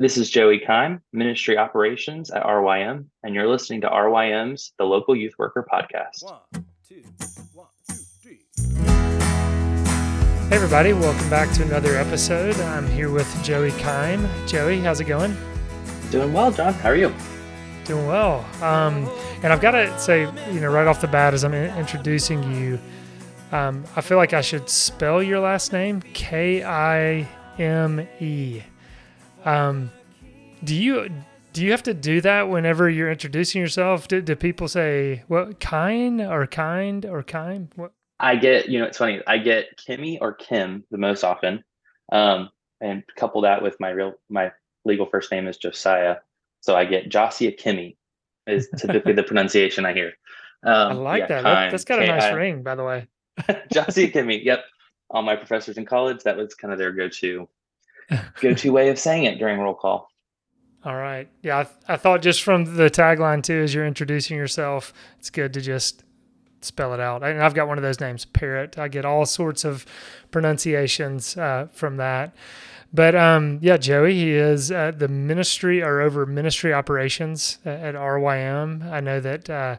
This is Joey Kime, Ministry Operations at RYM, and you're listening to RYM's The Local Youth Worker Podcast. One, two, one, two, three. Hey, everybody, welcome back to another episode. I'm here with Joey Kime. Joey, how's it going? Doing well, John. How are you? Doing well. Um, and I've got to say, you know, right off the bat, as I'm in- introducing you, um, I feel like I should spell your last name K I M E. Um, do you do you have to do that whenever you're introducing yourself? Do, do people say what kind or kind or kind? What? I get, you know, it's funny. I get Kimmy or Kim the most often, um, and couple that with my real my legal first name is Josiah, so I get Josia Kimmy is typically the pronunciation I hear. Um, I like yeah, that. Kime, That's got a nice ring, by the way. Josia Kimmy. Yep. All my professors in college, that was kind of their go-to go-to way of saying it during roll call. All right. Yeah, I, th- I thought just from the tagline too, as you're introducing yourself, it's good to just spell it out. And I've got one of those names, Perritt. I get all sorts of pronunciations uh, from that. But um, yeah, Joey, he is uh, the ministry or over ministry operations at, at RYM. I know that uh,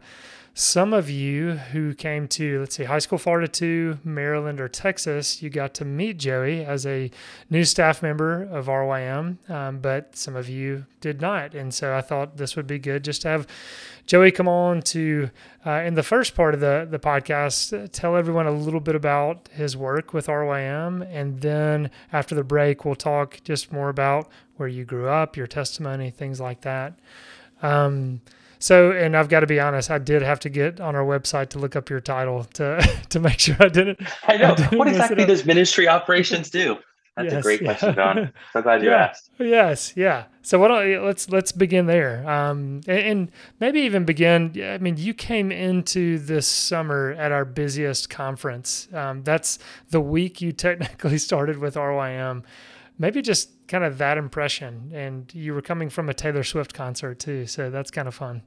some of you who came to, let's see, High School Florida 2, Maryland, or Texas, you got to meet Joey as a new staff member of RYM, um, but some of you did not. And so I thought this would be good just to have Joey come on to, uh, in the first part of the, the podcast, tell everyone a little bit about his work with RYM. And then after the break, we'll talk just more about where you grew up, your testimony, things like that. Um, so, and I've got to be honest, I did have to get on our website to look up your title to to make sure I didn't. I know. didn't What exactly does ministry operations do? That's a great yeah. question, Don. So glad you Yeah. asked. Yes, yeah. So what? don't- Let's let's begin there, um, and, and maybe even begin. I mean, you came into this summer at our busiest conference. Um, that's the week you technically started with RYM. Maybe just kind of that impression, and you were coming from a Taylor Swift concert too, so that's kind of fun.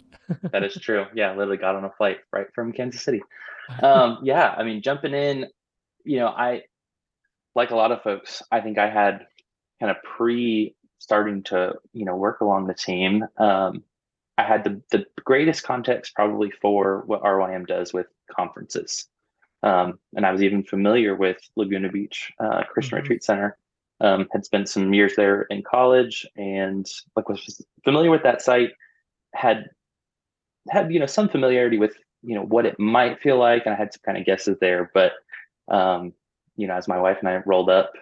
That is true. Yeah, literally got on a flight right from Kansas City. Um, yeah, I mean, jumping in, you know, I like a lot of folks. I think I had kind of pre starting to you know work along the team. Um, I had the the greatest context probably for what RYM does with conferences, um, and I was even familiar with Laguna Beach uh, Christian Mhm. Retreat Center. Um, had spent some years there in college, and like was familiar with that site. Had had you know some familiarity with you know what it might feel like, and I had some kind of guesses there. But um, you know, as my wife and I rolled up,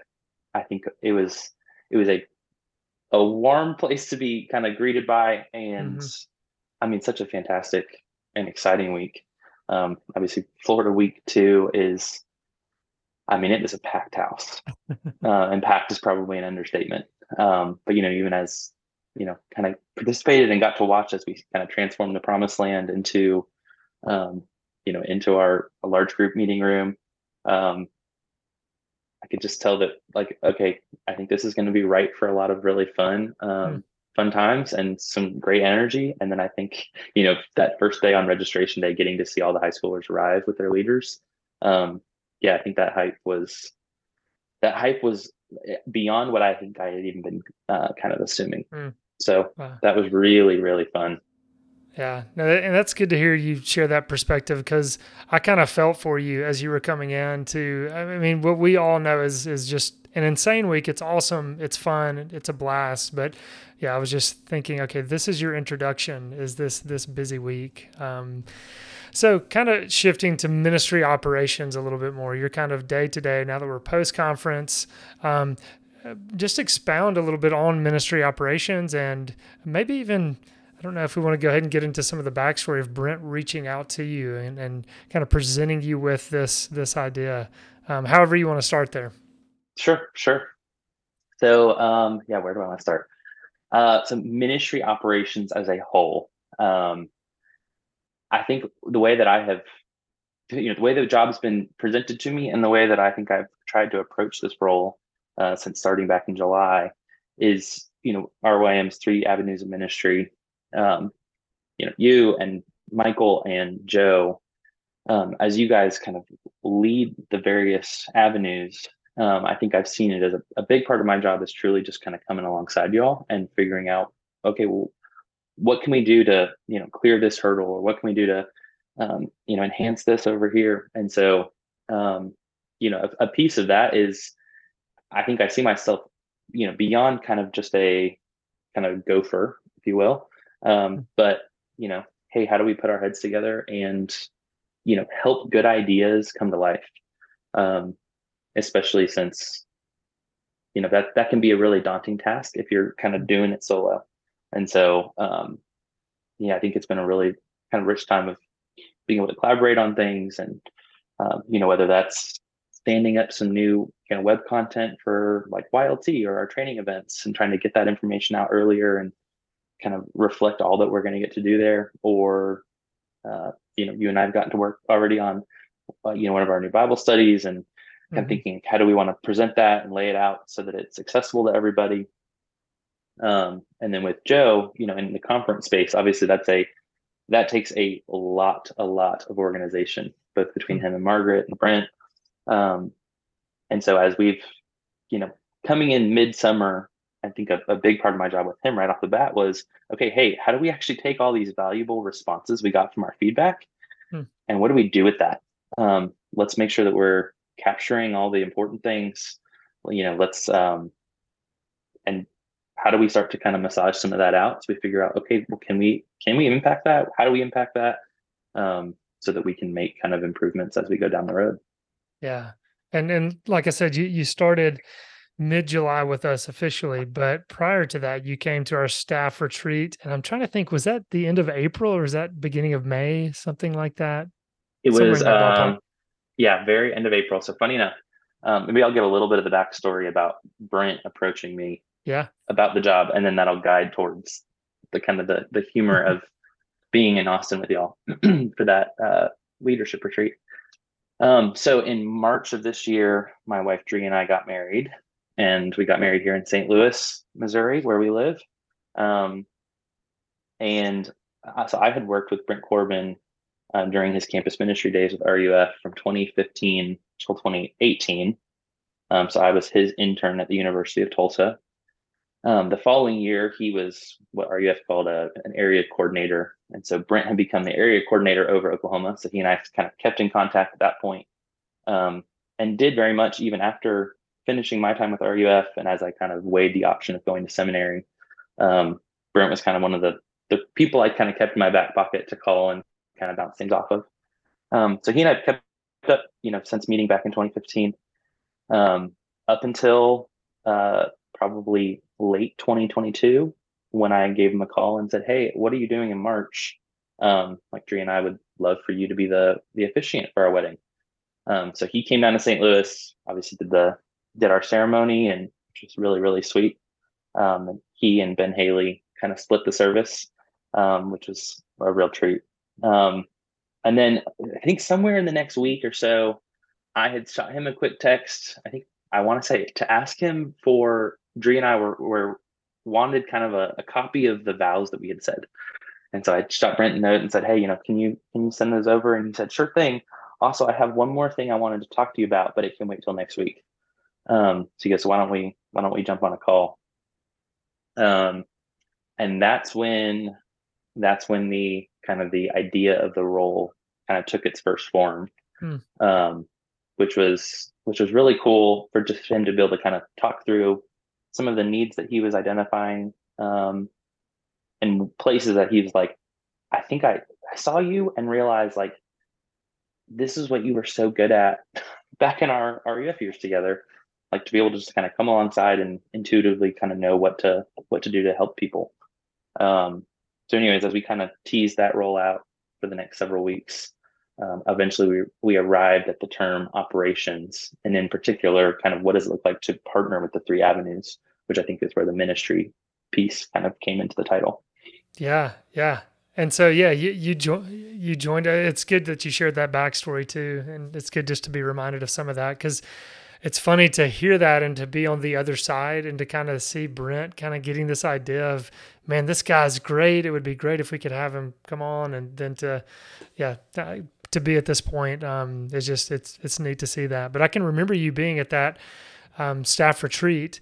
I think it was it was a a warm place to be kind of greeted by, and I mean, such a fantastic and exciting week. Um, obviously, Florida week two is, I mean, it was a packed house, uh, and packed is probably an understatement. Um, but you know, even as you know, kind of participated and got to watch as we kind of transformed the promised land into, um, you know, into our a large group meeting room. Um, I could just tell that, like, okay, I think this is going to be right for a lot of really fun, um, fun times and some great energy. And then I think, you know, that first day on registration day, getting to see all the high schoolers arrive with their leaders. Um, yeah, I think that hype was that hype was eh, beyond what I think I had even been uh, kind of assuming. Mm. So Wow. that was really, really fun. Yeah, no, and that's good to hear you share that perspective because I kind of felt for you as you were coming in. To I mean, what we all know is is just an insane week. It's awesome, it's fun, it's a blast. But yeah, I was just thinking, okay, this is your introduction. Is this this busy week? Um, so kind of shifting to ministry operations a little bit more. You're kind of day to day now that we're post conference. Um, just expound a little bit on ministry operations and maybe even I don't know if we want to go ahead and get into some of the backstory of Brent reaching out to you and, and kind of presenting you with this this idea. Um, however, you want to start there. Sure, sure. So, um, yeah, where do I want to start? Uh, so, ministry operations as a whole. Um, I think the way that I have, you know, the way the job's been presented to me, and the way that I think I've tried to approach this role uh, since starting back in July, is you know RYM's three avenues of ministry. Um, you know, you and Michael and Joe, um, as you guys kind of lead the various avenues um, I think I've seen it as a, a big part of my job is truly just kind of coming alongside y'all and figuring out, okay, well, what can we do to you know clear this hurdle, or what can we do to um, you know enhance this over here? And so um, you know a, a piece of that is I think I see myself you know beyond kind of just a kind of gopher, if you will, um, but you know, hey, how do we put our heads together and you know help good ideas come to life? Um, especially since you know that that can be a really daunting task if you're kind of doing it solo. And so um yeah i think it's been a really kind of rich time of being able to collaborate on things and um, you know whether that's standing up some new kind of web content for like YLT or our training events and trying to get that information out earlier and kind of reflect all that we're going to get to do there or uh, you know you and i've gotten to work already on uh, you know one of our new bible studies and mm-hmm. and thinking how do we want to present that and lay it out so that it's accessible to everybody um, and then with joe you know in the conference space obviously that's a that takes a lot a lot of organization both between mm-hmm. him and margaret and brent um, and so as we've you know coming in midsummer i think a, a big part of my job with him right off the bat was okay hey how do we actually take all these valuable responses we got from our feedback? Hmm. and what do we do with that? Um, let's make sure that we're capturing all the important things. You know let's um and how do we start to kind of massage some of that out so we figure out okay well can we can we impact that? How do we impact that? Um so that we can make kind of improvements as we go down the road. Yeah and and like i said you you started mid July with us officially, but prior to that, you came to our staff retreat. And I'm trying to think, was that the end of April or was that beginning of May, something like that? It Somewhere was, um, yeah, very end of April. So funny enough, um, maybe I'll give a little bit of the backstory about Brent approaching me. Yeah. About the job, and then that'll guide towards the kind of the the humor of being in Austin with y'all for that uh, leadership retreat. Um, so in March of this year, my wife Dree and I got married, and we got married here in St. Louis, Missouri, where we live. Um, and uh, so I had worked with Brent Corbin um, during his campus ministry days with RUF from 2015 till 2018. Um, so I was his intern at the University of Tulsa. Um, the following year, he was what RUF called a, an area coordinator. And so Brent had become the area coordinator over Oklahoma. So he and I kind of kept in contact at that point, um, and did very much even after finishing my time with RUF. And as I kind of weighed the option of going to seminary, um, Brent was kind of one of the, the people I kind of kept in my back pocket to call and kind of bounce things off of. Um, so he and I kept up, you know, since meeting back in 2015, um, up until uh, probably late 2022 when I gave him a call and said, "Hey, what are you doing in March? Um, like Dree and I would love for you to be the the officiant for our wedding." Um, so he came down to St. Louis, obviously did the did our ceremony, and which was really really sweet. Um, he and Ben Haley kind of split the service, um, which was a real treat. Um, and then I think somewhere in the next week or so, I had shot him a quick text. I think I want to say to ask him for Dree and I were, were wanted kind of a, a, copy of the vows that we had said. And so I shot Brent a note and said, Hey, you know, can you can you send those over? And he said, Sure thing. Also, I have one more thing I wanted to talk to you about, but it can wait till next week. Um, so he goes, so why don't we why don't we jump on a call? Um, and that's when that's when the kind of the idea of the role kind of took its first form, hmm. um, which was which was really cool for just him to be able to kind of talk through some of the needs that he was identifying um, and places that he was like, I think I, I saw you and realized like this is what you were so good at back in our RUF years together. Like to be able to just kind of come alongside and intuitively kind of know what to what to do to help people. Um, so, anyways, as we kind of tease that rollout for the next several weeks, um, eventually we, we arrived at the term operations, and in particular, kind of what does it look like to partner with the three avenues, which I think is where the ministry piece kind of came into the title. Yeah, yeah. And so, yeah, you you, jo- you joined. Uh, it's good that you shared that backstory too, and it's good just to be reminded of some of that because it's funny to hear that and to be on the other side and to kind of see Brent kind of getting this idea of, man, this guy's great. It would be great if we could have him come on, and then to, yeah, to be at this point. Um, it's just it's it's neat to see that. But I can remember you being at that um, staff retreat,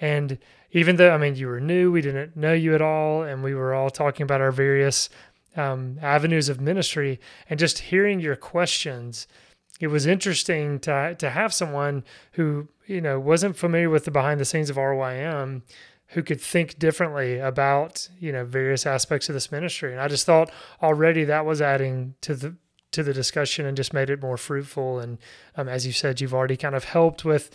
and even though I mean you were new, we didn't know you at all, and we were all talking about our various um, avenues of ministry, and just hearing your questions. It was interesting to to have someone who you know wasn't familiar with the behind the scenes of RYM who could think differently about you know various aspects of this ministry and i just thought already that was adding to the to the discussion and just made it more fruitful and um, as you said you've already kind of helped with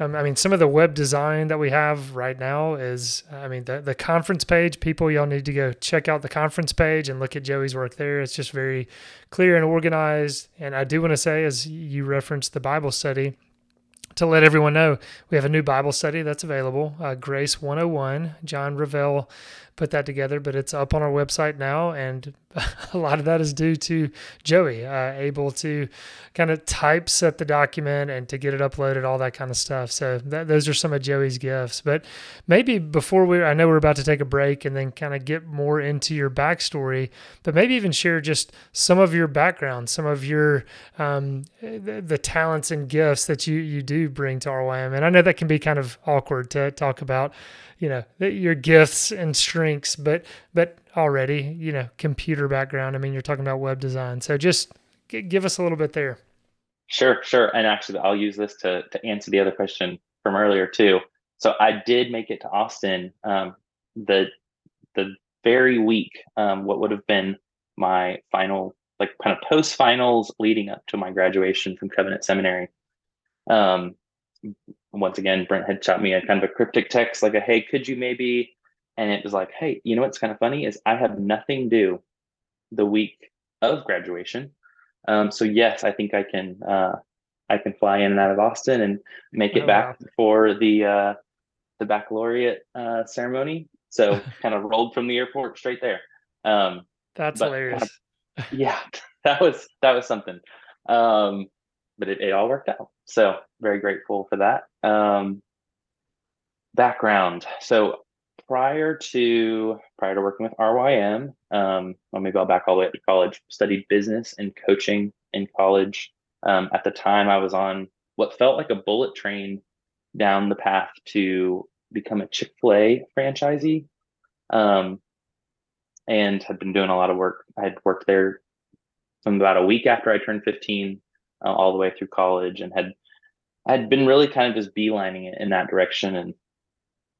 um, I mean, some of the web design that we have right now is, I mean, the, the conference page, people, y'all need to go check out the conference page and look at Joey's work there. It's just very clear and organized. And I do want to say, as you referenced the Bible study, to let everyone know, we have a new Bible study that's available, uh, Grace 101. John Revell put that together, but it's up on our website now. And a lot of that is due to Joey, uh, able to kind of typeset the document and to get it uploaded, all that kind of stuff. So that, those are some of Joey's gifts. But maybe before we, I know we're about to take a break and then kind of get more into your backstory, but maybe even share just some of your background, some of your um, the, the talents and gifts that you you do bring to RYM. And I know that can be kind of awkward to talk about you know your gifts and strengths but but already you know computer background. I mean you're talking about web design. So just g- give us a little bit there. Sure sure. And actually i'll use this to to answer the other question from earlier too. So i did make it to austin um, the the very week um, what would have been my final like kind of post finals leading up to my graduation from covenant seminary. Um, once again, Brent had shot me a kind of a cryptic text, like a "Hey, could you maybe?" And it was like, "Hey, you know what's kind of funny is I have nothing due the week of graduation, um, so yes, I think I can uh, I can fly in and out of Austin and make it oh, back wow. for the uh, the baccalaureate uh, ceremony. So kind of rolled from the airport straight there. Um, That's hilarious. Yeah, that was that was something. Um, but it, it all worked out. So very grateful for that. Um, background. So prior to prior to working with RYM, um, well, maybe I'll back all the way up to college. Studied business and coaching in college. Um, at the time, I was on what felt like a bullet train down the path to become a Chick Fil A franchisee, um, and had been doing a lot of work. I had worked there from about a week after I turned 15 uh, all the way through college and had I'd been really kind of just beelining it in that direction and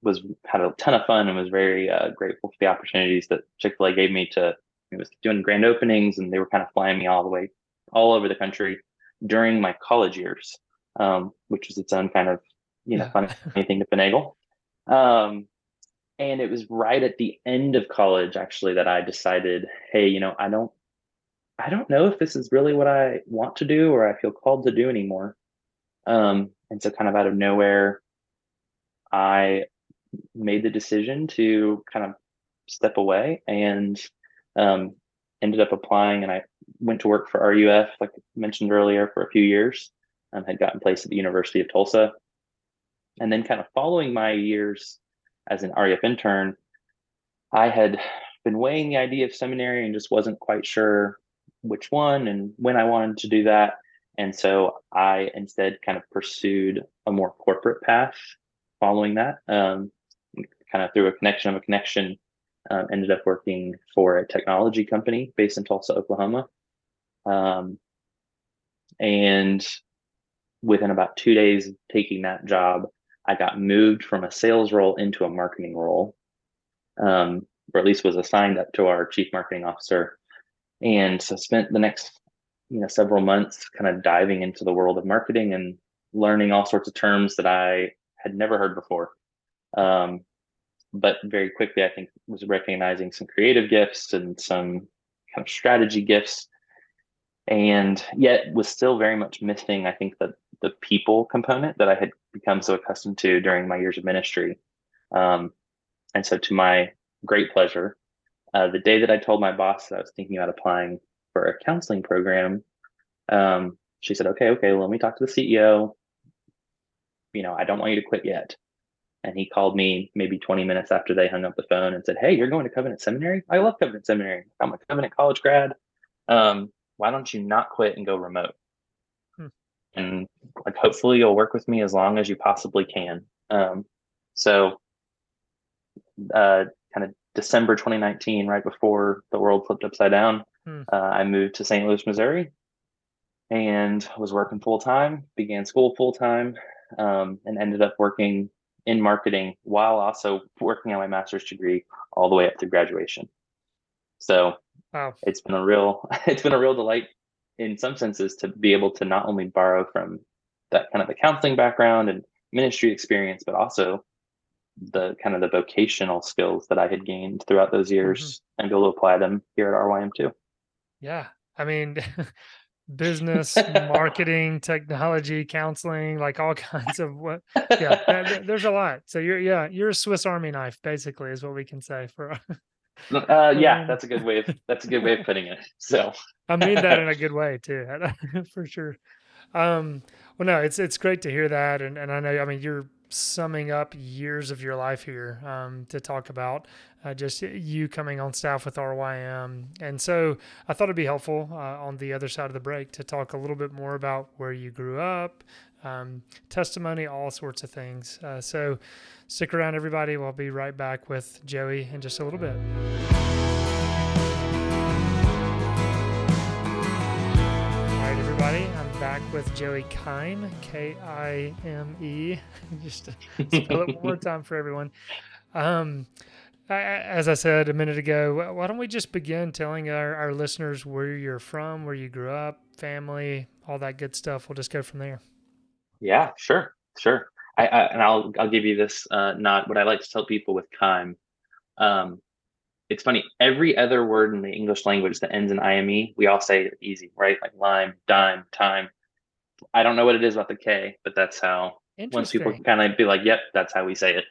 was had a ton of fun and was very uh, grateful for the opportunities that Chick Fil A gave me to. It was doing grand openings and they were kind of flying me all the way all over the country during my college years, um, which was its own kind of you know yeah. funny thing to finagle. Um, and it was right at the end of college actually that I decided, hey, you know, I don't I don't know if this is really what I want to do or I feel called to do anymore. Um, and so, kind of out of nowhere, I made the decision to kind of step away and um, ended up applying. And I went to work for RUF, like I mentioned earlier, for a few years. Um, had gotten placed at the University of Tulsa. And then, kind of following my years as an RUF intern, I had been weighing the idea of seminary and just wasn't quite sure which one and when I wanted to do that. And so I instead kind of pursued a more corporate path following that. Um, kind of through a connection of a connection, um, ended up working for a technology company based in Tulsa, Oklahoma. Um, and within about two days of taking that job, I got moved from a sales role into a marketing role, um, or at least was assigned up to our chief marketing officer and so spent the next you know several months kind of diving into the world of marketing and learning all sorts of terms that i had never heard before. Um, but very quickly i think was recognizing some creative gifts and some kind of strategy gifts. And yet was still very much missing i think the the people component that i had become so accustomed to during my years of ministry. Um, and so to my great pleasure uh, the day that I told my boss that I was thinking about applying for a counseling program, um, she said, "Okay, okay, well, let me talk to the CEO. You know, I don't want you to quit yet." And he called me maybe 20 minutes after they hung up the phone and said, "Hey, you're going to Covenant Seminary? I love Covenant Seminary. I'm a Covenant college grad." Um, why don't you not quit and go remote? Hmm. And like, hopefully you'll work with me as long as you possibly can. Um, so, uh, December 2019, right before the world flipped upside down, Hmm. uh, I moved to St. Louis, Missouri, and was working full time. Began school full time, um, and ended up working in marketing while also working on my master's degree all the way up to graduation. So Wow. it's been a real it's been a real delight in some senses to be able to not only borrow from that kind of the counseling background and ministry experience, but also the kind of the vocational skills that I had gained throughout those years and be able to apply them here at RYM too. Yeah. I mean, business, marketing, technology, counseling, like all kinds of what. Yeah, th- th- there's a lot. So you're, yeah, you're a Swiss Army knife, basically, is what we can say for. Uh, yeah, that's a good way of that's a good way of putting it. So I mean that in a good way too, for sure. Um, well, no, it's it's great to hear that, and and I know, I mean, you're summing up years of your life here um, to talk about uh, just you coming on staff with RYM, and so I thought it'd be helpful uh, on the other side of the break to talk a little bit more about where you grew up, um, testimony, all sorts of things. Uh, so stick around, everybody. We'll be right back with Joey in just a little bit. All right, everybody. Back with Joey Kime, K I M E. Just spell it one more time for everyone. Um, I- as I said a minute ago, why don't we just begin telling our, our listeners where you're from, where you grew up, family, all that good stuff. We'll just go from there. yeah, sure, sure. I, I and I'll I'll give you this uh, not what I like to tell people with Kime. Um, it's funny. Every other word in the English language that ends in ime, we all say easy, right? Like lime, dime, time. I don't know what it is about the K, but that's how once people kind of be like, "Yep, that's how we say it,"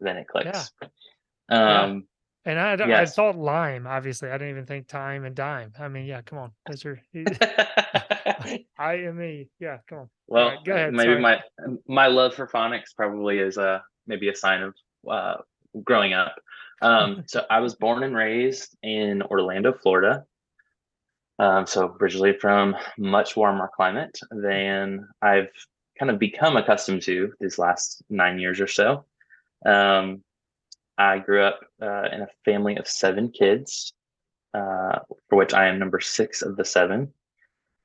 then it clicks. Yeah. Um, And I, I Yes. thought lime, obviously. I didn't even think time and dime. I mean, yeah, come on. Those are I M E. Yeah, come on. well, right, go ahead, maybe sorry. my my love for phonics probably is a maybe a sign of uh, growing up. Um, so I was born and raised in Orlando, Florida. Um, so originally from much warmer climate than I've kind of become accustomed to these last nine years or so. Um, I grew up uh, in a family of seven kids, uh, for which I am number six of the seven.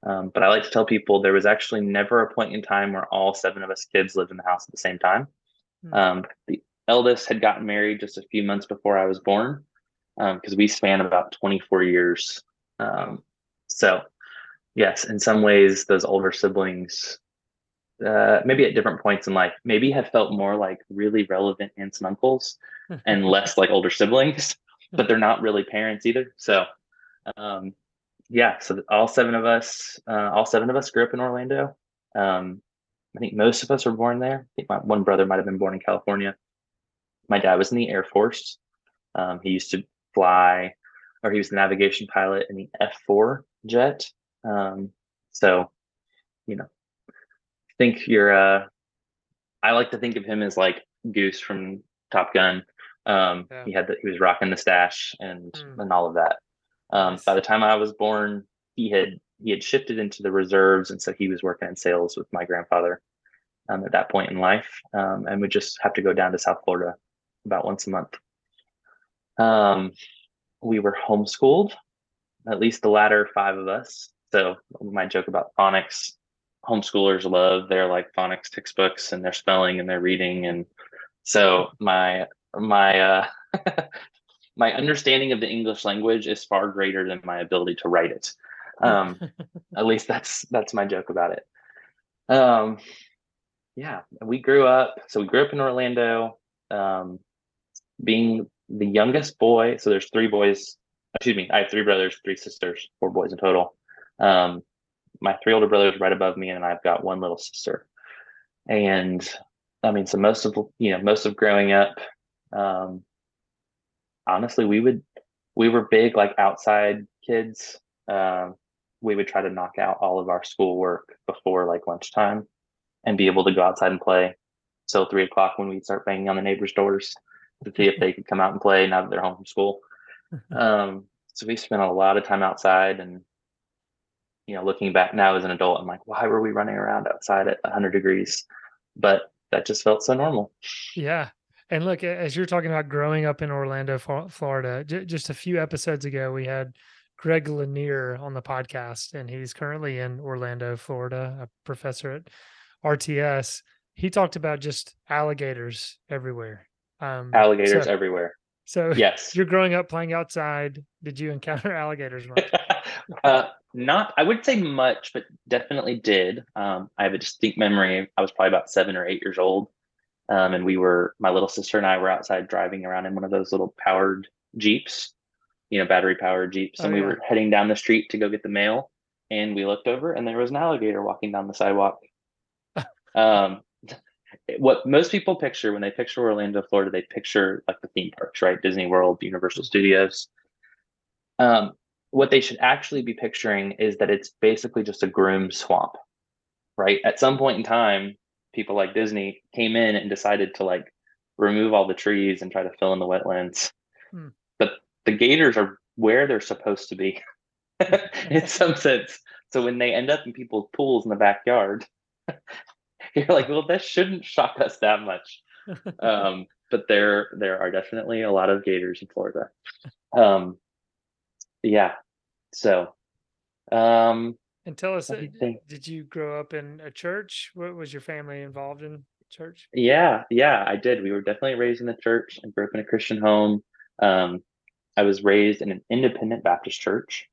Um, but I like to tell people there was actually never a point in time where all seven of us kids lived in the house at the same time. Hmm. Um, the eldest had gotten married just a few months before I was born, because we span about 24 years. Um, so, yes, in some ways, those older siblings, uh, maybe at different points in life, maybe have felt more like really relevant aunts and uncles and less like older siblings, but they're not really parents either. So, um, yeah, so all seven of us, uh, all seven of us grew up in Orlando. Um, I think most of us were born there. I think my one brother might have been born in California. My dad was in the Air Force. Um, he used to fly, or he was the navigation pilot in the F four jet. Um, so, you know, I think you're. Uh, I like to think of him as like Goose from Top Gun. Um, Yeah. He had the, he was rocking the stash and Hmm. and all of that. Um, By the time I was born, he had he had shifted into the reserves, and so he was working in sales with my grandfather um, at that point in life, um, and would just have to go down to South Florida about once a month. Um, we were homeschooled, at least the latter five of us. So my joke about phonics, homeschoolers love their like phonics textbooks and their spelling and their reading, and so my my uh, my understanding of the English language is far greater than my ability to write it. Um, at least that's that's my joke about it. Um, yeah, we grew up. So we grew up in Orlando. Um, being the youngest boy, so there's three boys. Excuse me, I have three brothers, three sisters, four boys in total. Um, my three older brothers right above me, and I've got one little sister. And I mean, so most of you know, most of growing up, um, honestly, we would we were big like outside kids. Um, we would try to knock out all of our schoolwork before like lunchtime and be able to go outside and play till three o'clock when we'd start banging on the neighbors' doors to see if they could come out and play now that they're home from school. Um, so we spent a lot of time outside and you know, looking back now as an adult, I'm like, why were we running around outside at 100 degrees? But that just felt so normal. Yeah. And look, as you're talking about growing up in Orlando, Florida, j- just a few episodes ago, we had Greg Lanier on the podcast, and he's currently in Orlando, Florida, a professor at RTS. He talked about just alligators everywhere. Um, alligators so, everywhere. So yes, you're growing up playing outside. Did you encounter alligators much? uh, not, I would say much, but definitely did. Um, I have a distinct memory. I was probably about seven or eight years old, um, and we were my little sister and I were outside driving around in one of those little powered jeeps, you know, battery powered jeeps, oh, and we yeah. were heading down the street to go get the mail, and we looked over and there was an alligator walking down the sidewalk. um, what most people picture when they picture Orlando, Florida, they picture like the theme parks, right? Disney World, Universal Studios. Um, what they should actually be picturing is that it's basically just a groom swamp, right? At some point in time, people like Disney came in and decided to like remove all the trees and try to fill in the wetlands. Hmm. But the gators are where they're supposed to be in some sense. So when they end up in people's pools in the backyard, you're like, well, this shouldn't shock us that much. Um, but there there are definitely a lot of gators in Florida. Um, yeah. So um and tell us, uh, did you grow up in a church? What was your family involved in church? Yeah, yeah, I did. We were definitely raised in the church and grew up in a Christian home. Um, I was raised in an independent Baptist church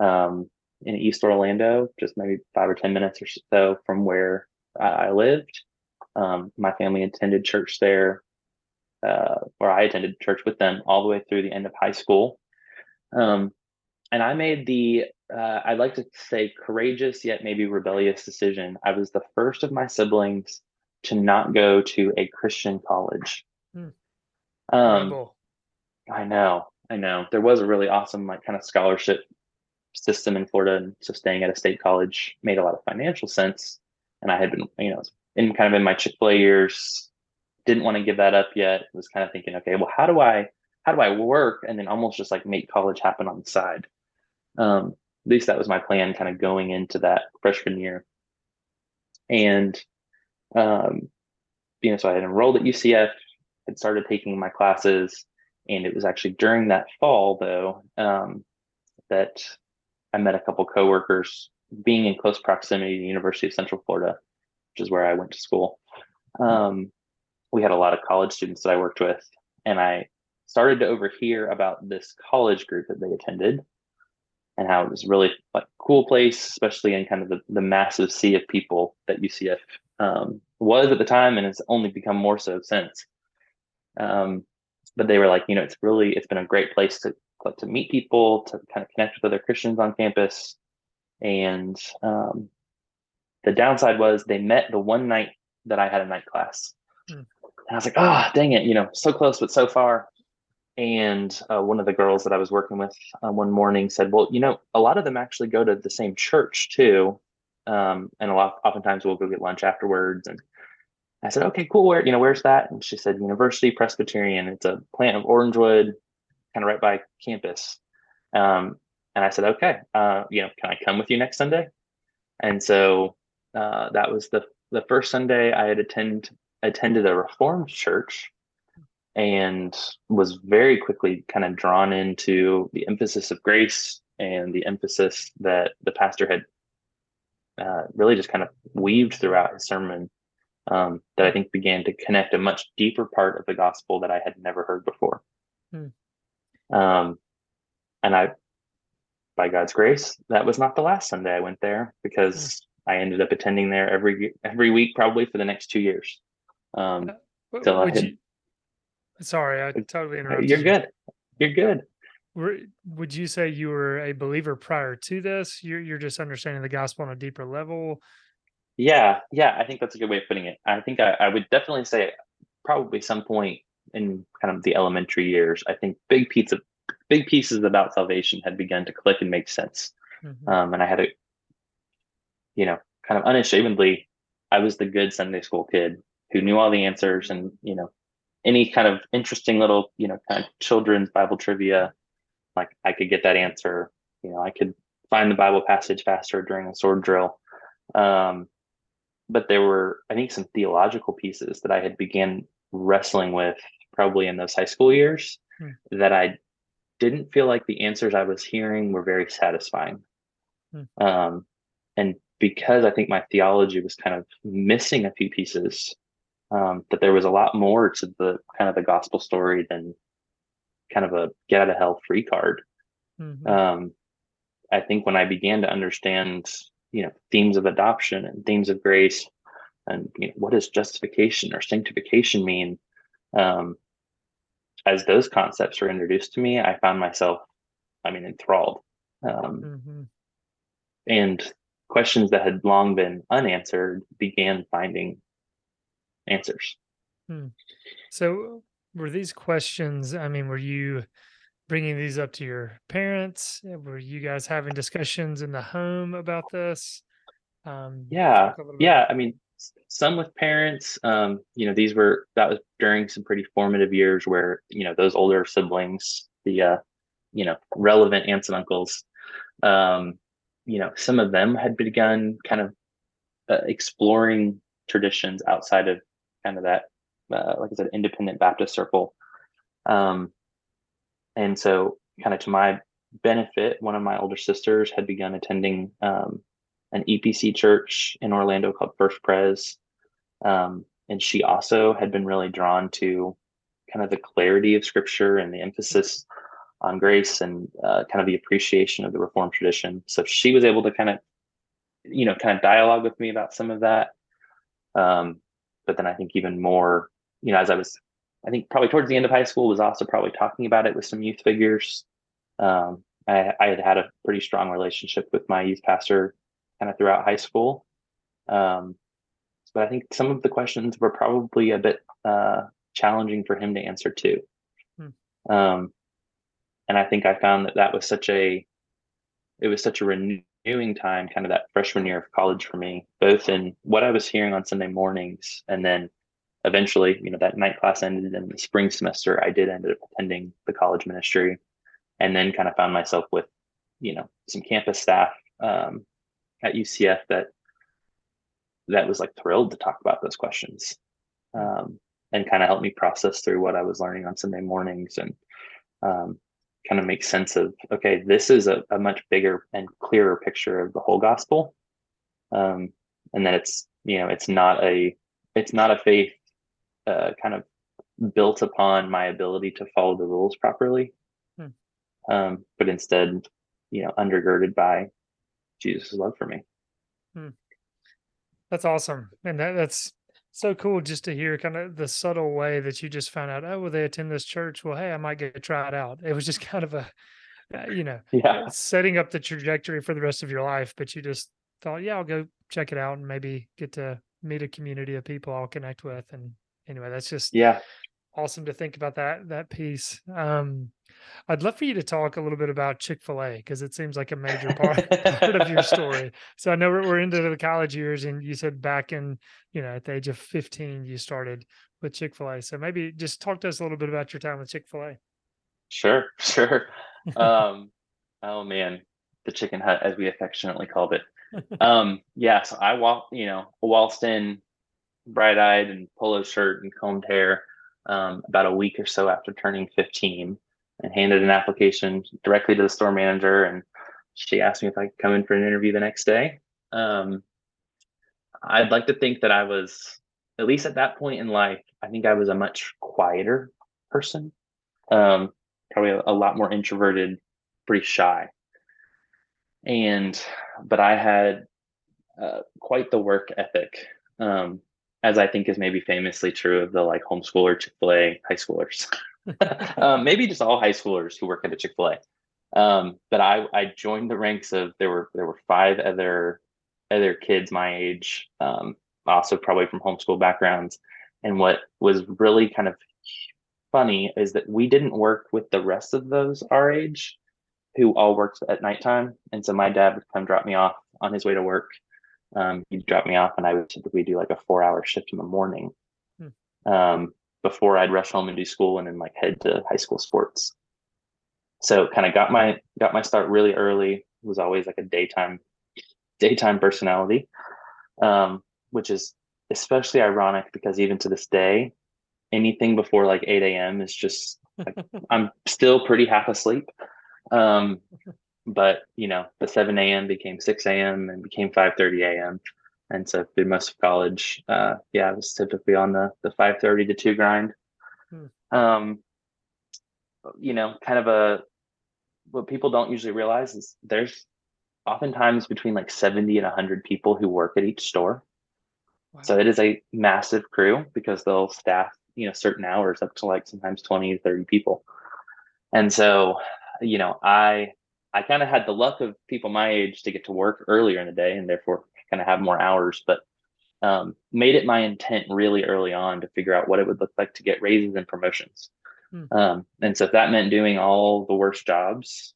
um, in East Orlando, just maybe five or 10 minutes or so from where I lived. Um, my family attended church there, uh, or I attended church with them all the way through the end of high school. Um, and I made the, uh, I'd like to say, courageous yet maybe rebellious decision. I was the first of my siblings to not go to a Christian college. Hmm. Um, I know, I know. There was a really awesome, like, kind of scholarship system in Florida, and so staying at a state college made a lot of financial sense and I had been, you know, in kind of in my Chick Fil A years, didn't want to give that up yet. Was kind of thinking, okay, well, how do I, how do I work, and then almost just like make college happen on the side. Um, at least that was my plan, kind of going into that freshman year. And, um, you know, so I had enrolled at UCF, had started taking my classes, and it was actually during that fall though um, that I met a couple coworkers being in close proximity to University of Central Florida, which is where I went to school, um, we had a lot of college students that I worked with, and I started to overhear about this college group that they attended and how it was really like cool place, especially in kind of the, the massive sea of people that UCF um, was at the time and has only become more so since. Um, but they were like, you know, it's really it's been a great place to to meet people, to kind of connect with other Christians on campus, and um, the downside was they met the one night that I had a night class. Hmm. And I was like, oh, dang it, you know, so close, but so far. And uh, one of the girls that I was working with uh, one morning said, well, you know, a lot of them actually go to the same church too. Um, and a lot, oftentimes we'll go get lunch afterwards. And I said, okay, cool. Where, you know, where's that? And she said, University Presbyterian. It's a plant of Orangewood, kind of right by campus. Um, and I said, okay, uh, you know, can I come with you next Sunday? And so uh, that was the the first Sunday I had attend attended a Reformed church, and was very quickly kind of drawn into the emphasis of grace and the emphasis that the pastor had uh, really just kind of weaved throughout his sermon. Um, that I think began to connect a much deeper part of the gospel that I had never heard before. Hmm. Um, and I by God's grace, that was not the last Sunday I went there because I ended up attending there every every week, probably for the next two years. Um, uh, I had, you, sorry, I totally interrupted. You're good. You're good. would you say you were a believer prior to this? You're you're just understanding the gospel on a deeper level. Yeah, yeah, I think that's a good way of putting it. I think I, I would definitely say probably some point in kind of the elementary years. I think big pizza big pieces about salvation had begun to click and make sense. Mm-hmm. Um, and I had a, you know, kind of unashamedly, I was the good Sunday school kid who knew all the answers and, you know, any kind of interesting little, you know, kind of children's Bible trivia, like I could get that answer. You know, I could find the Bible passage faster during a sword drill. Um, but there were, I think, some theological pieces that I had began wrestling with probably in those high school years Hmm. that I didn't feel like the answers I was hearing were very satisfying. Hmm. Um, and because I think my theology was kind of missing a few pieces, um, that there was a lot more to the kind of the gospel story than kind of a get out of hell free card. Mhm. Um, I think when I began to understand, you know, themes of adoption and themes of grace, and you know, what does justification or sanctification mean? Um, as those concepts were introduced to me, I found myself, I mean, enthralled. Um, Mhm. and questions that had long been unanswered began finding answers. So, were these questions? I mean, were you bringing these up to your parents? Were you guys having discussions in the home about this? Um, Yeah, yeah. I mean, some with parents. Um, you know, these were that was during some pretty formative years where you know those older siblings, the uh, you know relevant aunts and uncles, um, you know, some of them had begun kind of uh, exploring traditions outside of kind of that, uh, like I said, independent Baptist circle. Um, and so, kind of to my benefit, one of my older sisters had begun attending um, an EPC church in Orlando called First Pres. Um, and she also had been really drawn to kind of the clarity of scripture and the emphasis on grace and uh, kind of the appreciation of the Reformed tradition. So she was able to kind of, you know, kind of dialogue with me about some of that. Um, but then I think even more, you know, as I was, I think probably towards the end of high school, was also probably talking about it with some youth figures. Um, I, I had had a pretty strong relationship with my youth pastor kind of throughout high school. Um, but I think some of the questions were probably a bit uh, challenging for him to answer too. Hmm. Um, and I think I found that that was such a, it was such a renewing time, kind of that freshman year of college for me, both in what I was hearing on Sunday mornings, and then eventually, you know, that night class ended in the spring semester. I did end up attending the college ministry, and then kind of found myself with, you know, some campus staff um, at UCF that that was like thrilled to talk about those questions um, and kind of help me process through what I was learning on Sunday mornings and um, kind of make sense of okay, this is a, a much bigger and clearer picture of the whole gospel, um, and that it's you know it's not a it's not a faith uh, kind of built upon my ability to follow the rules properly, Hmm. um, but instead you know undergirded by Jesus' love for me. That's awesome. And that, that's so cool just to hear kind of the subtle way that you just found out, oh, well, they attend this church. Well, hey, I might get to try it out. It was just kind of a, uh, you know, Yeah, setting up the trajectory for the rest of your life. But you just thought, yeah, I'll go check it out and maybe get to meet a community of people I'll connect with. And anyway, that's just yeah, awesome to think about that that piece. Um, I'd love for you to talk a little bit about Chick Fil A because it seems like a major part, part of your story. So I know we're, we're into the college years, and you said back in you know at the age of fifteen you started with Chick Fil A. So maybe just talk to us a little bit about your time with Chick Fil A. Sure, sure. Um, oh man, the chicken hut, as we affectionately called it. Um, yeah, so I walked, you know, whilst in bright-eyed and polo shirt and combed hair, um, about a week or so after turning 15, and handed an application directly to the store manager, and she asked me if I could come in for an interview the next day. Um, I'd like to think that I was, at least at that point in life, I think I was a much quieter person. Um, probably a, a lot more introverted, pretty shy. And, but I had uh, quite the work ethic, um, as I think is maybe famously true of the like homeschooler Chick fil A high schoolers. um, maybe just all high schoolers who work at a Chick fil A. Um, but I, I joined the ranks of there were there were five other other kids my age, um, also probably from homeschool backgrounds. And what was really kind of funny is that we didn't work with the rest of those our age who all worked at nighttime. And so my dad would come drop me off on his way to work. Um, he'd drop me off and I would typically do like a four hour shift in the morning Hmm. um, before I'd rush home and do school and then like head to high school sports. So kind of got my got my start really early, was always like a daytime daytime personality, um, which is especially ironic because even to this day, anything before like 8 a.m. is just like, I'm still pretty half asleep. Um, but you know, the 7 a.m. became 6 a.m. and became 5:30 a.m. And so through most of college, uh, yeah, I was typically on the the 5:30 to 2 grind. Hmm. Um, you know, kind of a what people don't usually realize is there's oftentimes between like 70 and 100 people who work at each store. Wow. So it is a massive crew because they'll staff, you know, certain hours up to like sometimes 20 to 30 people. And so, you know, I I kind of had the luck of people my age to get to work earlier in the day and therefore kind of have more hours, but um, made it my intent really early on to figure out what it would look like to get raises and promotions. Hmm. Um, and so if that meant doing all the worst jobs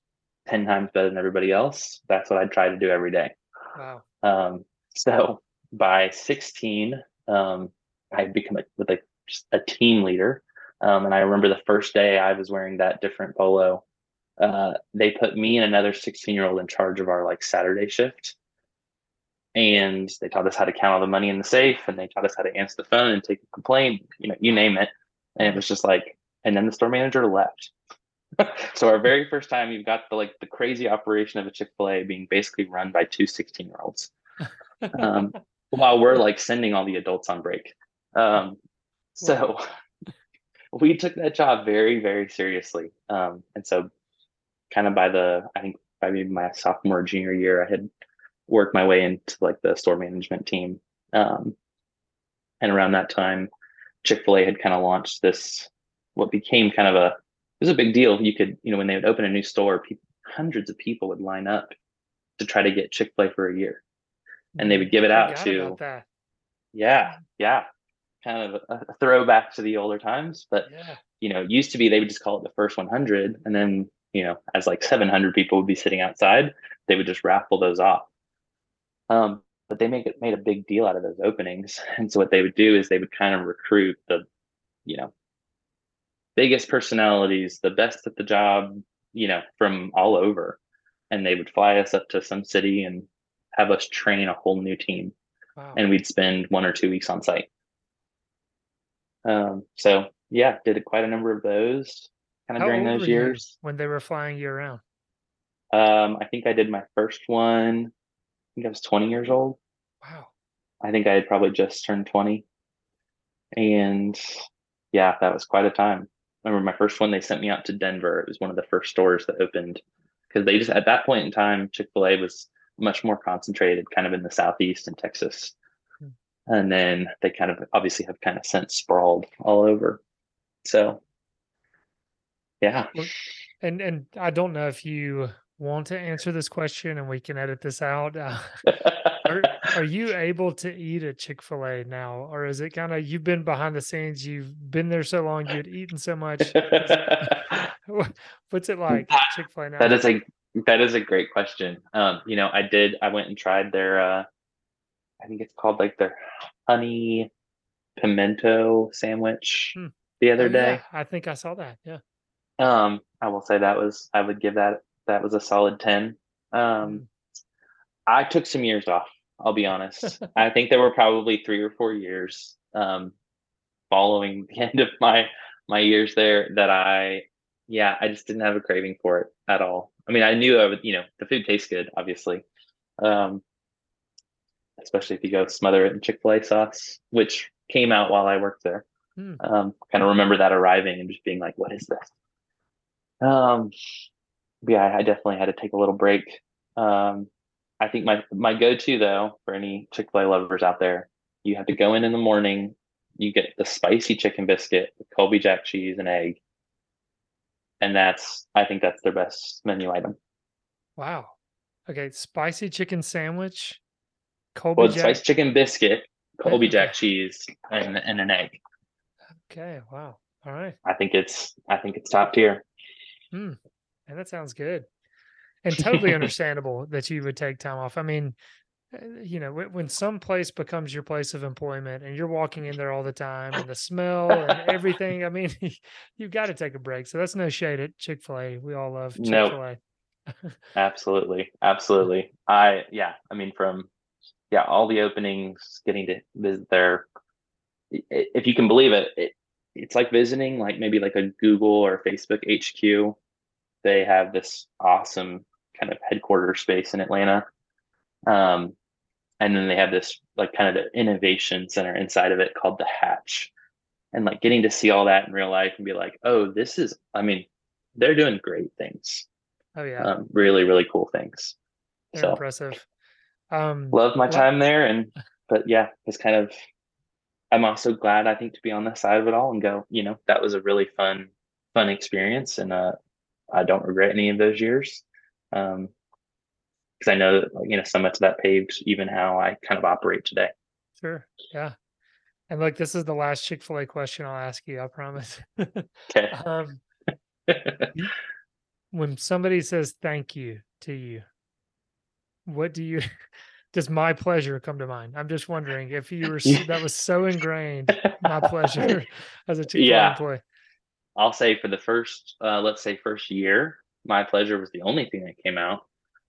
10 times better than everybody else, that's what I'd try to do every day. Wow. Um, so by 16, um, I had become a, with just a team leader. Um, and I remember the first day I was wearing that different polo. Uh, they put me and another 16 year old in charge of our like Saturday shift. And they taught us how to count all the money in the safe and they taught us how to answer the phone and take a complaint, you know, you name it. And it was just like, and then the store manager left. so our very first time you've got the like the crazy operation of a chick-fil-a being basically run by two 16 year olds um, while we're like sending all the adults on break um, so we took that job very very seriously um, and so kind of by the i think by maybe my sophomore junior year i had worked my way into like the store management team um, and around that time chick-fil-a had kind of launched this what became kind of a it was a big deal. You could, you know, when they would open a new store, people, hundreds of people would line up to try to get Chick Fil A for a year, and they would give it out to, yeah, yeah, kind of a, a throwback to the older times. But Yeah. you know, it used to be they would just call it the first 100, and then you know, as like 700 people would be sitting outside, they would just raffle those off. Um, but they make it made a big deal out of those openings, and so what they would do is they would kind of recruit the, you know, biggest personalities, the best at the job, you know, from all over. And they would fly us up to some city and have us train a whole new team. Wow. And we'd spend one or two weeks on site. Um, so yeah, did quite a number of those kind of How during those years. when they were flying you around. Um, I think I did my first one. I think I was 20 years old. Wow. I think I had probably just turned 20. And yeah, that was quite a time. I remember my first one, they sent me out to Denver. It was one of the first stores that opened because they just, at that point in time, Chick fil A was much more concentrated kind of in the Southeast and Texas. Hmm. And then they kind of obviously have kind of since sprawled all over. So yeah. And and I don't know if you want to answer this question and we can edit this out. Uh, are, are you able to eat at Chick fil A now? Or is it kind of you've been behind the scenes, you've been there so long, you'd eaten so much? What's it like Chick fil A now? That is a that is a great question. Um, you know, I did I went and tried their uh I think it's called like their honey pimento sandwich Hmm. the other Oh, day. yeah, I think I saw that. Yeah. Um, I will say that was I would give that that was a solid 10. Um Mm. I took some years off, I'll be honest. I think there were probably 3 or 4 years um following the end of my my years there that I yeah, I just didn't have a craving for it at all. I mean, I knew I would, you know, the food tastes good, obviously. Um, especially if you go smother it in Chick-fil-A sauce, which came out while I worked there. Hmm. Um, kind of remember that arriving and just being like, what is this? Um, yeah, I definitely had to take a little break. Um, I think my my go-to though for any Chick-fil-A lovers out there, you have to go in in the morning. You get the spicy chicken biscuit with Colby Jack cheese and egg, and that's I think that's their best menu item. Wow. Okay. Spicy chicken sandwich. Colby Well, Jack. spiced chicken biscuit, Colby. Jack cheese, and and an egg. Okay. Wow. All right. I think it's I think it's top tier. And that sounds good. And totally understandable that you would take time off. I mean, uh, you know, when, some place becomes your place of employment and you're walking in there all the time and the smell and everything, I mean, you've got to take a break. So that's no shade at Chick fil A. We all love chick-fil-a absolutely, absolutely. I yeah, I mean from yeah, all the openings, getting to visit there. If you can believe it, it it's like visiting like maybe like a Google or Facebook HQ. They have this awesome kind of headquarters space in Atlanta. Um, and then they have this like kind of the innovation center inside of it called the Hatch. And like getting to see all that in real life and be like, oh, this is, I mean, they're doing great things. Oh yeah, Um, really, really cool things. they're So impressive. Um, love my time there. And, but yeah, it's kind of, I'm also glad I think to be on the side of it all and go, you know, that was a really fun, fun experience. And, uh, I don't regret any of those years. Um, because I know that you know so much of that paved even how I kind of operate today. Sure. Yeah. And look, this is the last Chick Fil A question I'll ask you. I promise. Okay. um, when somebody says thank you to you, what do you? Does my pleasure come to mind? I'm just wondering if you were that was so ingrained. My pleasure as a Chick Fil A Yeah. employee. I'll say for the first, uh, let's say first year, my pleasure was the only thing that came out.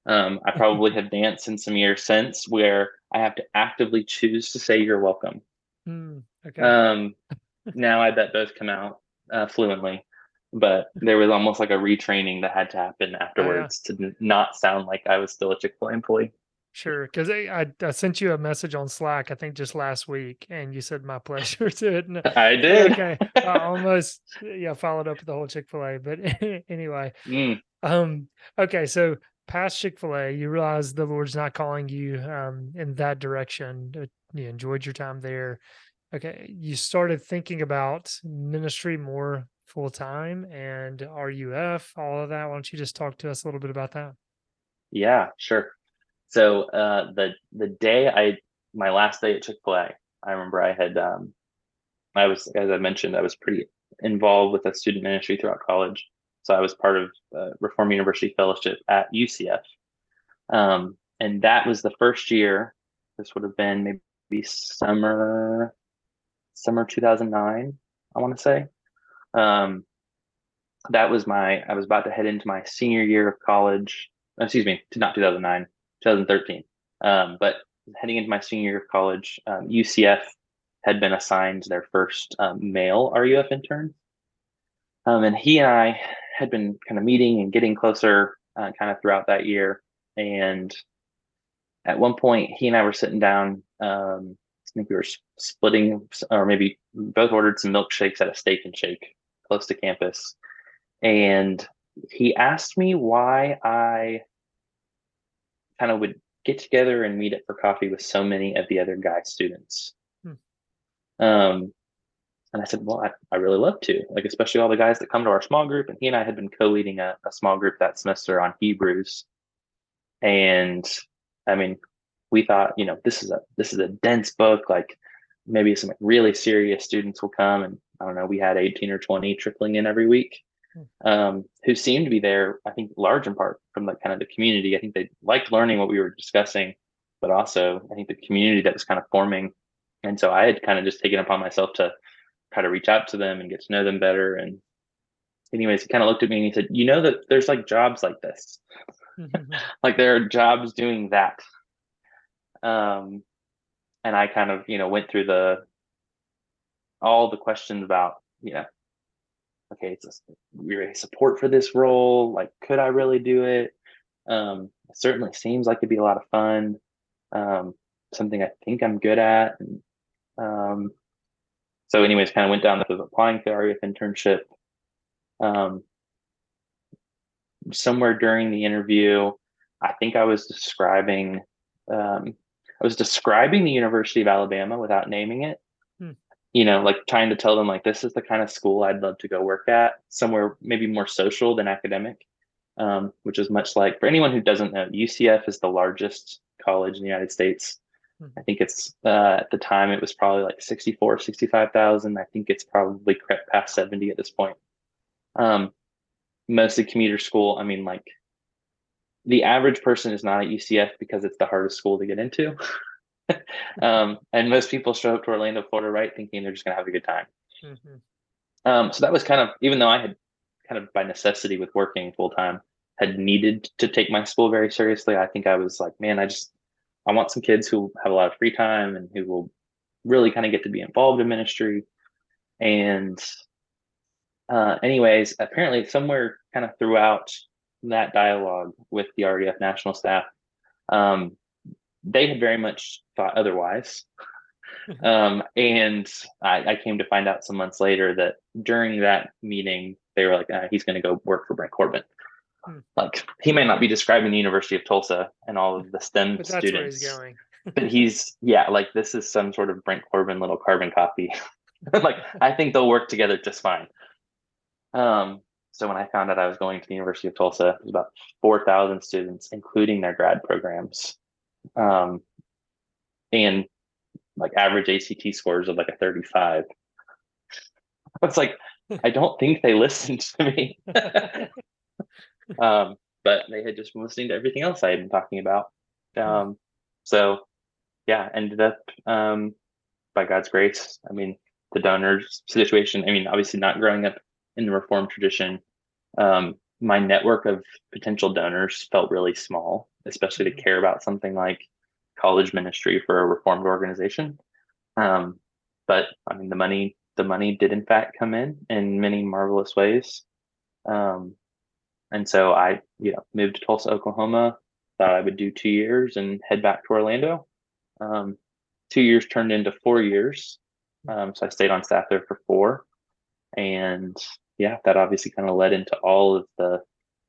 Um, I probably have danced in some years since where I have to actively choose to say you're welcome. Hmm, okay. Um, now I bet both come out uh, fluently, but there was almost like a retraining that had to happen afterwards to not sound like I was still a Chick Fil A employee. Sure, because I, I sent you a message on Slack, I think just last week, and you said my pleasure to it. And I did. okay, I almost yeah followed up with the whole Chick Fil A, but anyway, Mm, um, okay, so past Chick Fil A, you realize the Lord's not calling you um in that direction. You enjoyed your time there. Okay, you started thinking about ministry more full time and RUF, all of that. Why don't you just talk to us a little bit about that? yeah, sure. So uh, the the day I my last day at Chick Fil A, I remember I had um, I was as I mentioned I was pretty involved with the student ministry throughout college. So I was part of uh, Reformed University Fellowship at UCF, um, and that was the first year. This would have been maybe summer summer 2009. I want to say. Um, that was my I was about to head into my senior year of college. Excuse me, not 2009, 2013. Um, but heading into my senior year of college, um, UCF had been assigned their first um, male RUF intern, um, and he and I had been kind of meeting and getting closer uh, kind of throughout that year. And at one point, he and I were sitting down. Um, I think we were splitting, or maybe both ordered some milkshakes at a Steak and Shake close to campus and he asked me why I kind of would get together and meet up for coffee with so many of the other guy students. Hmm. Um, and I said, well, I, I really love to, like, especially all the guys that come to our small group. And he and I had been co-leading a, a small group that semester on Hebrews. And I mean, we thought, you know, this is a this is a dense book. Like maybe some really serious students will come. And I don't know, we had 18 or 20 trickling in every week um, who seemed to be there, I think, large in part from the kind of the community. I think they liked learning what we were discussing, but also I think the community that was kind of forming. And so I had kind of just taken upon myself to try to reach out to them and get to know them better. And anyways, he kind of looked at me and he said, "You know that there's like jobs like this, like there are jobs doing that." Um, and I kind of, you know, went through the all the questions about, you know, okay, it's a, we're support for this role. Like, could I really do it? Um, it certainly seems like it'd be a lot of fun. Um, something I think I'm good at. And, um, so, anyways, kind of went down the applying for the RUF internship. Um, somewhere during the interview, I think I was describing, um, I was describing the University of Alabama without naming it you know, like trying to tell them like this is the kind of school I'd love to go work at, somewhere maybe more social than academic, um, which is much like for anyone who doesn't know, UCF is the largest college in the United States. Mhm. I think it's uh, at the time it was probably like 64, 65,000. I think it's probably crept past 70 at this point. Um, mostly commuter school. I mean, like the average person is not at UCF because it's the hardest school to get into. um, and most people show up to Orlando, Florida, right, thinking they're just gonna have a good time. Mhm. Um, so that was kind of even though I had kind of by necessity with working full time, had needed to take my school very seriously. I think I was like, man, I just I want some kids who have a lot of free time and who will really kind of get to be involved in ministry. And uh, anyways, apparently somewhere kind of throughout that dialogue with the RUF national staff, um, they had very much thought otherwise. um, and I, I, came to find out some months later that during that meeting, they were like, uh, he's going to go work for Brent Corbin. Hmm. Like he may not be describing the University of Tulsa and all of the STEM but students, he's but he's yeah, like this is some sort of Brent Corbin little carbon copy. like I think they'll work together just fine. Um, so when I found out I was going to the University of Tulsa, it was about four thousand students, including their grad programs, um, and like average ACT scores of like a thirty-five. I was like, I don't think they listened to me. um, but they had just been listening to everything else I had been talking about. Um, so yeah, ended up um, by God's grace. I mean, the donors situation. I mean, obviously not growing up in the Reformed tradition, um, my network of potential donors felt really small, especially to mm-hmm. care about something like college ministry for a Reformed organization. Um, but I mean, the money the money did in fact come in in many marvelous ways. Um, and so I, you know, moved to Tulsa, Oklahoma. Thought I would do two years and head back to Orlando. Um, two years turned into four years. Um, so I stayed on staff there for four. And yeah, that obviously kind of led into all of the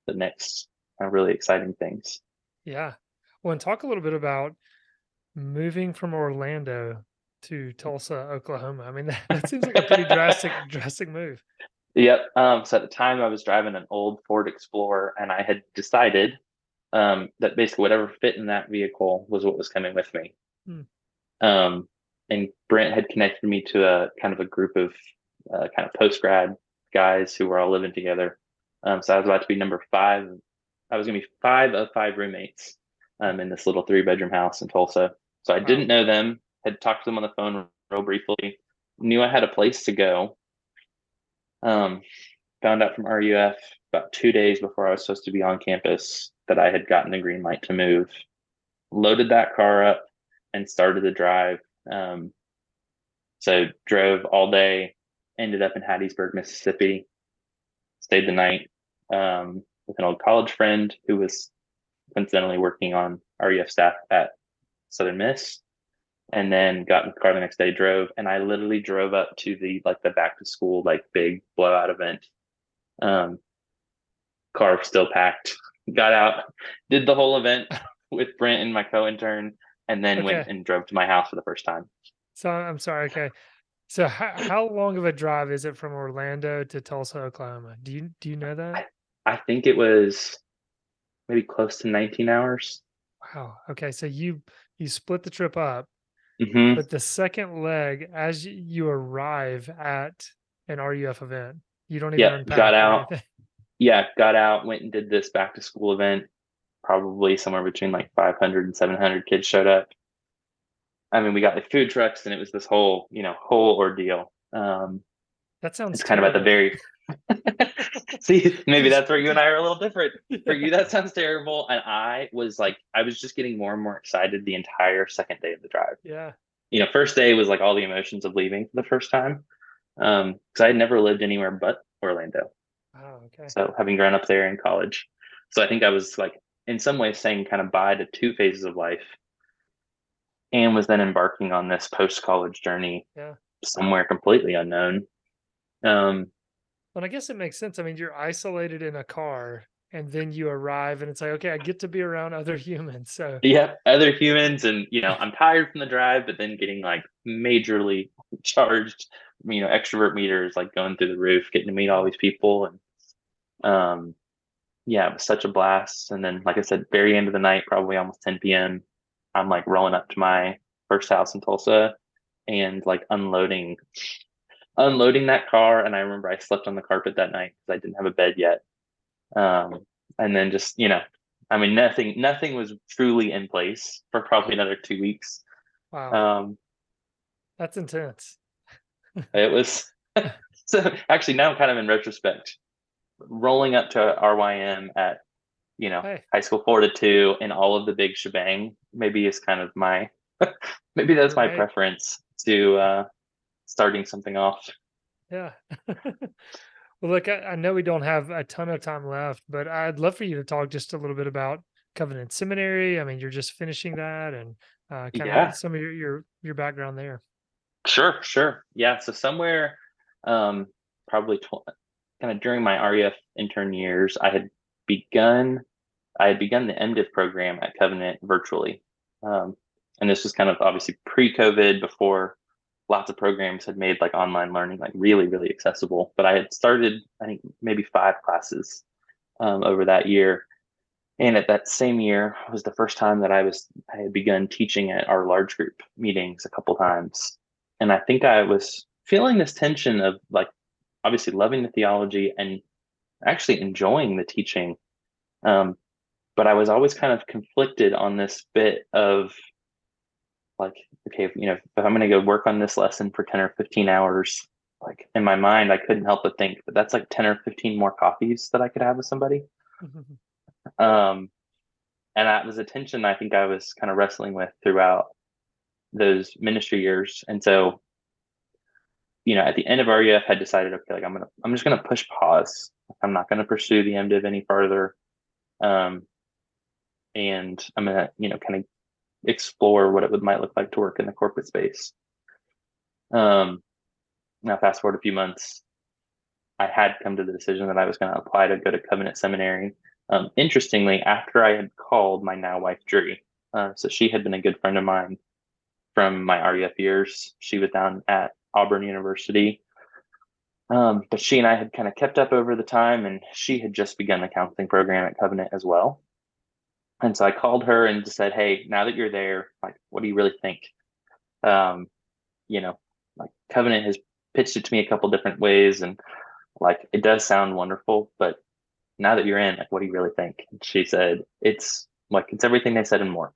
the next uh, really exciting things. Yeah. Well, and talk a little bit about moving from Orlando to Tulsa, Oklahoma. I mean, that, that seems like a pretty drastic, drastic move. Yep. Um, so at the time, I was driving an old Ford Explorer, and I had decided um, that basically whatever fit in that vehicle was what was coming with me. Hmm. Um, and Brent had connected me to a kind of a group of uh, kind of post grad guys who were all living together. Um, so I was about to be number five. I was going to be five of five roommates um, in this little three bedroom house in Tulsa. So I wow. didn't know them, had talked to them on the phone real briefly, knew I had a place to go. Um, found out from RUF about two days before I was supposed to be on campus that I had gotten the green light to move. Loaded that car up and started the drive. Um, so drove all day, ended up in Hattiesburg, Mississippi, stayed the night um, with an old college friend who was coincidentally working on RUF staff at Southern Miss, and then got in the car the next day, drove, and I literally drove up to the like the back to school like big blowout event. Um, car still packed. Got out, did the whole event with Brent and my co-intern, and then okay. went and drove to my house for the first time. So I'm sorry. Okay, so how, how long of a drive is it from Orlando to Tulsa, Oklahoma? Do you do you know that? I, I think it was maybe close to 19 hours. Wow. Okay, so you you split the trip up, mm-hmm. but the second leg, as you arrive at an RUF event, you don't even yeah, got out. Yeah, got out, went and did this back to school event. Probably somewhere between like 500 and 700 kids showed up. I mean, we got the food trucks, and it was this whole, you know, whole ordeal. Um, that sounds. It's kind of at the very. See, maybe that's where you and I are a little different. For you, that sounds terrible, and I was like, I was just getting more and more excited the entire second day of the drive. Yeah. You know, first day was like all the emotions of leaving for the first time, um, because I had never lived anywhere but Orlando. Oh, okay. So having grown up there in college, so I think I was like, in some ways, saying kind of bye to two phases of life and was then embarking on this post college journey yeah. somewhere completely unknown. Um, well, I guess it makes sense. I mean, you're isolated in a car and then you arrive and it's like, okay, I get to be around other humans. So, yeah, other humans. And, you know, I'm tired from the drive, but then getting like majorly charged, you know, extrovert meters like going through the roof, getting to meet all these people. And, um, yeah, it was such a blast. And then, like I said, very end of the night, probably almost 10 p.m. I'm like rolling up to my first house in Tulsa and like unloading unloading that car and I remember I slept on the carpet that night because I didn't have a bed yet. Um, and then just, you know, I mean nothing nothing was truly in place for probably another two weeks. Wow. Um that's intense. it was so actually now kind of in retrospect, rolling up to RYM at you know, Hey. high school four to two and all of the big shebang maybe is kind of my maybe that's my Right. preference to uh starting something off. Yeah. well, look, I, I know we don't have a ton of time left, but I'd love for you to talk just a little bit about Covenant Seminary. I mean, you're just finishing that, and uh, kind Yeah. of some of your, your your background there. Sure, sure. Yeah. So somewhere, um, probably tw- kind of during my RUF intern years, I had begun, I had begun the MDiv program at Covenant virtually. Um, and this was kind of obviously pre-COVID before lots of programs had made like online learning like really, really accessible. But I had started, I think maybe five classes um, over that year. And at that same year was the first time that I was I had begun teaching at our large group meetings a couple times and I think I was feeling this tension of like obviously loving the theology and actually enjoying the teaching. Um, but I was always kind of conflicted on this bit of like, okay, you know, if I'm going to go work on this lesson for 10 or 15 hours, like in my mind, I couldn't help but think, but that's like 10 or 15 more coffees that I could have with somebody. Um, and that was a tension I think I was kind of wrestling with throughout those ministry years. And so, you know, at the end of RUF, had decided, okay, like I'm gonna, I'm just gonna push pause. I'm not gonna pursue the MDiv any further, um, and I'm gonna, you know, kind of explore what it would might look like to work in the corporate space. Um, now, fast forward a few months, I had come to the decision that I was going to apply to go to Covenant Seminary. Um, interestingly, after I had called my now wife Drury, uh, so she had been a good friend of mine from my RUF years. She was down at Auburn University. Um, but she and I had kind of kept up over the time, and she had just begun the counseling program at Covenant as well. And so I called her and just said, "Hey, now that you're there, like, what do you really think?" Um, you know, like Covenant has pitched it to me a couple different ways, and like it does sound wonderful, but now that you're in, like, what do you really think? And she said, "It's like it's everything they said and more.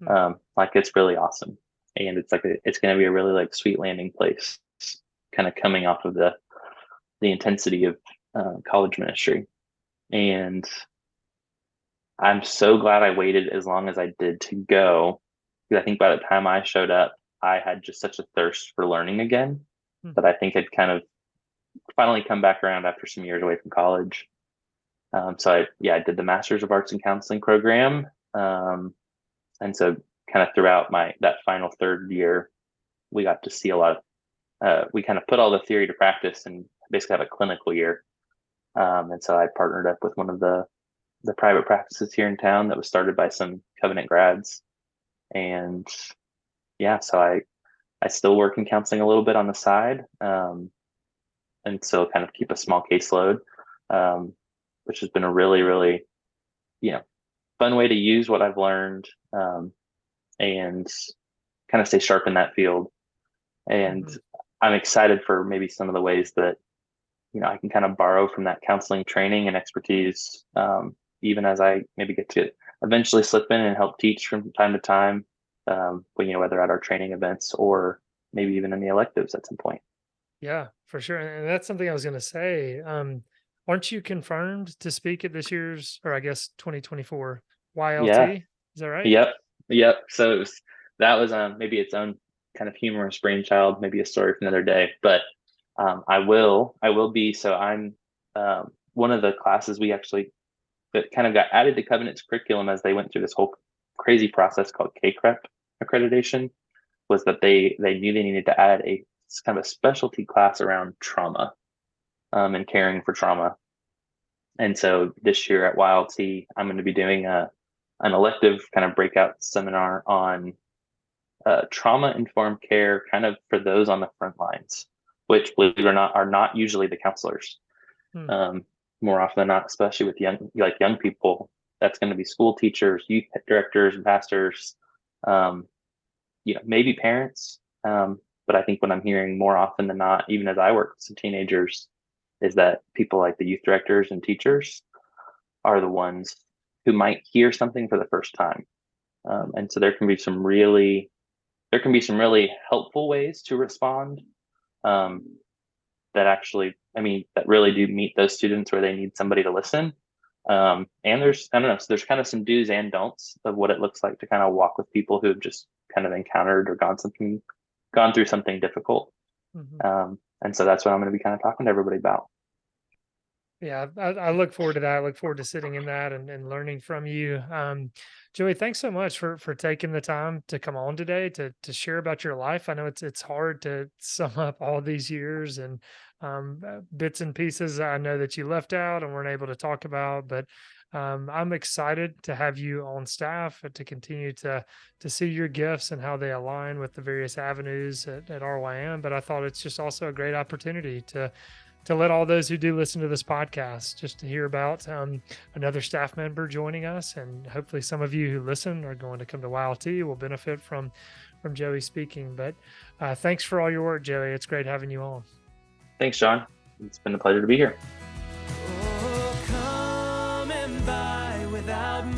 Hmm. Um, like it's really awesome, and it's like a, it's going to be a really like sweet landing place, kind of coming off of the the intensity of uh, college ministry, and I'm so glad I waited as long as I did to go. Because I think by the time I showed up, I had just such a thirst for learning again Hmm. that I think had kind of finally come back around after some years away from college. Um, so I, yeah, I did the Masters of Arts in Counseling program, um, and so kind of throughout my that final third year, we got to see a lot of. Uh, we kind of put all the theory to practice and basically have a clinical year. Um, and so I partnered up with one of the the private practices here in town that was started by some Covenant grads, and yeah, so I I still work in counseling a little bit on the side, um, and so kind of keep a small caseload, um, which has been a really really you know fun way to use what I've learned um, and kind of stay sharp in that field. And Mhm. I'm excited for maybe some of the ways that you know I can kind of borrow from that counseling training and expertise, um, even as I maybe get to eventually slip in and help teach from time to time. Um, but you know whether at our training events or maybe even in the electives at some point. Yeah, for sure. And that's something I was going to say. Um, aren't you confirmed to speak at this year's, or I guess 2024 YLT? Yeah. Is that right? Yep, yep. So it was that was um maybe its own kind of humorous brainchild, maybe a story for another day. But um, I will I will be so I'm um, one of the classes we actually that kind of got added to Covenant's curriculum as they went through this whole crazy process called CACREP accreditation was that they they knew they needed to add a kind of a specialty class around trauma um, and caring for trauma. And so this year at YLT, I'm going to be doing a an elective kind of breakout seminar on uh, trauma informed care, kind of for those on the front lines, which believe it or not are not usually the counselors. Hmm. Um, more often than not, especially with young like young people, that's going to be school teachers, youth directors, pastors, um, you know, maybe parents. Um, but I think what I'm hearing more often than not, even as I work with some teenagers, is that people like the youth directors and teachers are the ones who might hear something for the first time. Um, and so there can be some really there can be some really helpful ways to respond um, that actually i mean that really do meet those students where they need somebody to listen Um, and there's I don't know, so there's kind of some do's and don'ts of what it looks like to kind of walk with people who've just kind of encountered or gone something gone through something difficult. Mhm. Um, and so that's what I'm going to be kind of talking to everybody about. Yeah, I, I look forward to that. I look forward to sitting in that and, and learning from you. Um, Joey, thanks so much for for taking the time to come on today to to share about your life. I know it's it's hard to sum up all these years and um, uh, bits and pieces I know that you left out and weren't able to talk about, but um, I'm excited to have you on staff to continue to to see your gifts and how they align with the various avenues at, at RYM. But I thought it's just also a great opportunity to to let all those who do listen to this podcast just to hear about um, another staff member joining us. And hopefully some of you who listen are going to come to YLT will benefit from from joey speaking. But uh, thanks for all your work joey. It's great having you on. Thanks, John. It's been a pleasure to be here. Oh, coming by without